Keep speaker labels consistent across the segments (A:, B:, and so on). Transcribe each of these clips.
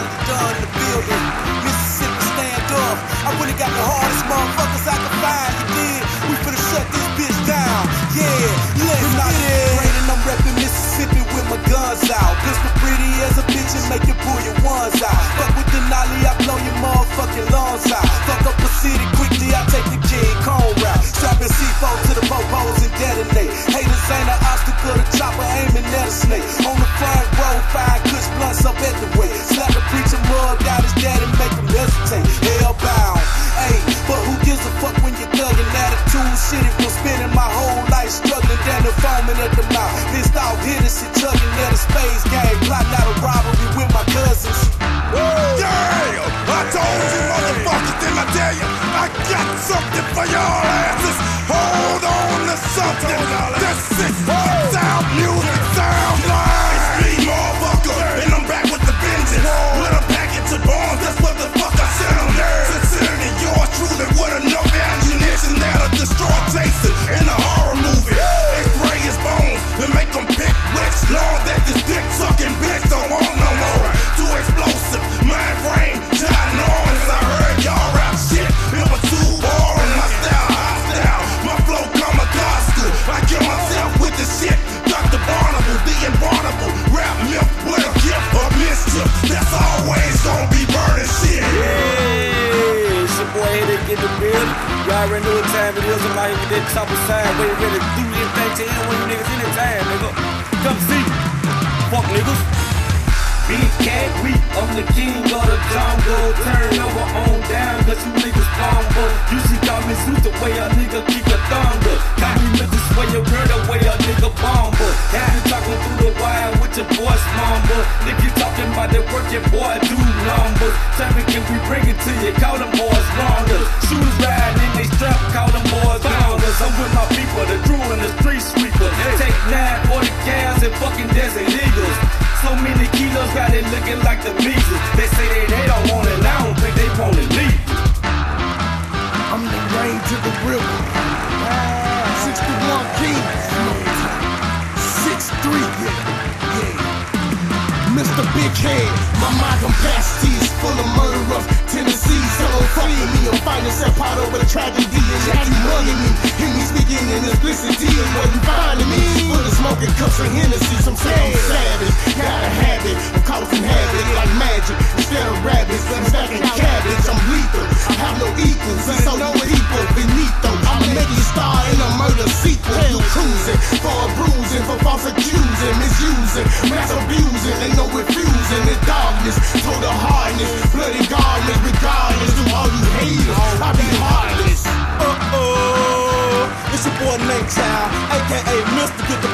A: Knowledge done in the building. Mississippi stand up. I really got the hardest Shit, it was spending my whole life struggling down the foaming at the mouth. Pissed off, Hennessy chugging at a space game. Plotting out a robbery with my cousins.
B: Damn! I told you motherfuckers, didn't I tell you? I got something for y'all eh? Y'all
C: already know what time it is. I'm out here with that chopper side, waiting ready to do anything to any you niggas anytime, nigga. Come see. Fuck niggas. Big cat, we, I'm the king of the jungle. Turn over on down, cause you niggas fumble. You see, call me Zeus the way a nigga keep a thunder. Call me Memphis way a girl the way a nigga bomber. Have you talking through the wire with your voice mumble. You talking about the work, your boy do numbers. Me, can we bring it to you? Call them boys rounders. Shooters cows and fucking desert eagles. So many kilos got it looking like the measles. They say they, they don't want it, I don't think they want it leave.
A: I'm the rain to the river. 61 Kings. 6'3, yeah, yeah. Mr. Big Head, my mind capacity is full of murderers. Tennessee, so don't fuck with me. I'm finding self part over the tragedy. And now you mugging me. Hear me speaking in this explicitity is what you finding me. Full of smoking cups and Hennessy. Some say I'm savage. Got a habit of causing havoc like magic. Instead of rabbits, I'm stacking cabbage.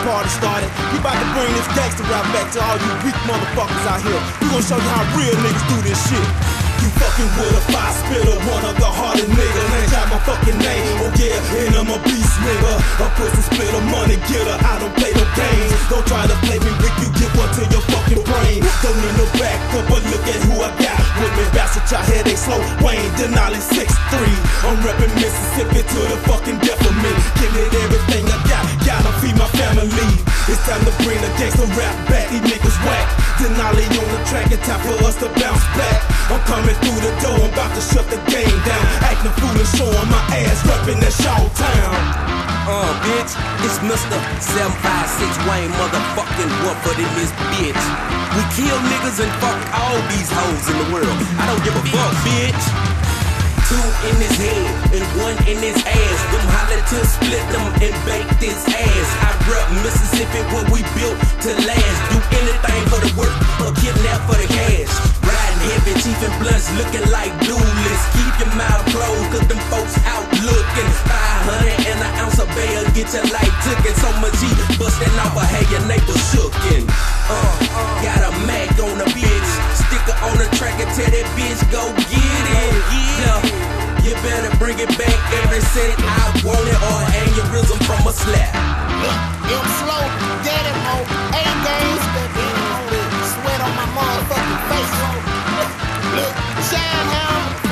C: Party Started. We about to bring this gangster rap back to all you weak motherfuckers out here. We gonna show you how real niggas do this shit.
B: You fucking with a fire spitter, one of the hardest niggas. Ain't got my fucking name, oh yeah, and I'm a beast nigga. A pussy splitter, money getter, I don't play no games. Don't try to play me, Rick, you get one to your fucking brain. Don't need no backup, but look at who I got. With me, bastard, y'all head they slow. Wayne Denali 6'3. I'm reppin' Mississippi to the fucking death of me. Give it everything bring the gangsta rap back, these niggas whack. Denali on the track, it's time for us to bounce back. I'm coming through the door, I'm about to shut the game down. Acting foolish, showing my ass, reppin' that Showtown.
D: Uh, bitch, it's Mr. 756 Wayne motherfucking Winford in this bitch. We kill niggas and fuck all these hoes in the world. I don't give a fuck, bitch. Two in his head and one in his ass. Them to split them and bake this ass. I rep Mississippi where we built to last. Do anything for the work or kidnap for the cash. Riding heavy, chief and blunts looking like duelists. Keep your mouth closed, cause them folks out looking. 500 and an ounce of bail, get your life taken. So much heat, busting off a hey, your neighbor shookin'. Uh, got a Mac on the bitch. Sticker on the track and tell that bitch go get it. Yeah. You better bring it back every cent I want it or aneurysm from a slap.
E: Look, M slow, get him on A games, sweat on my motherfucking face. Look, shine how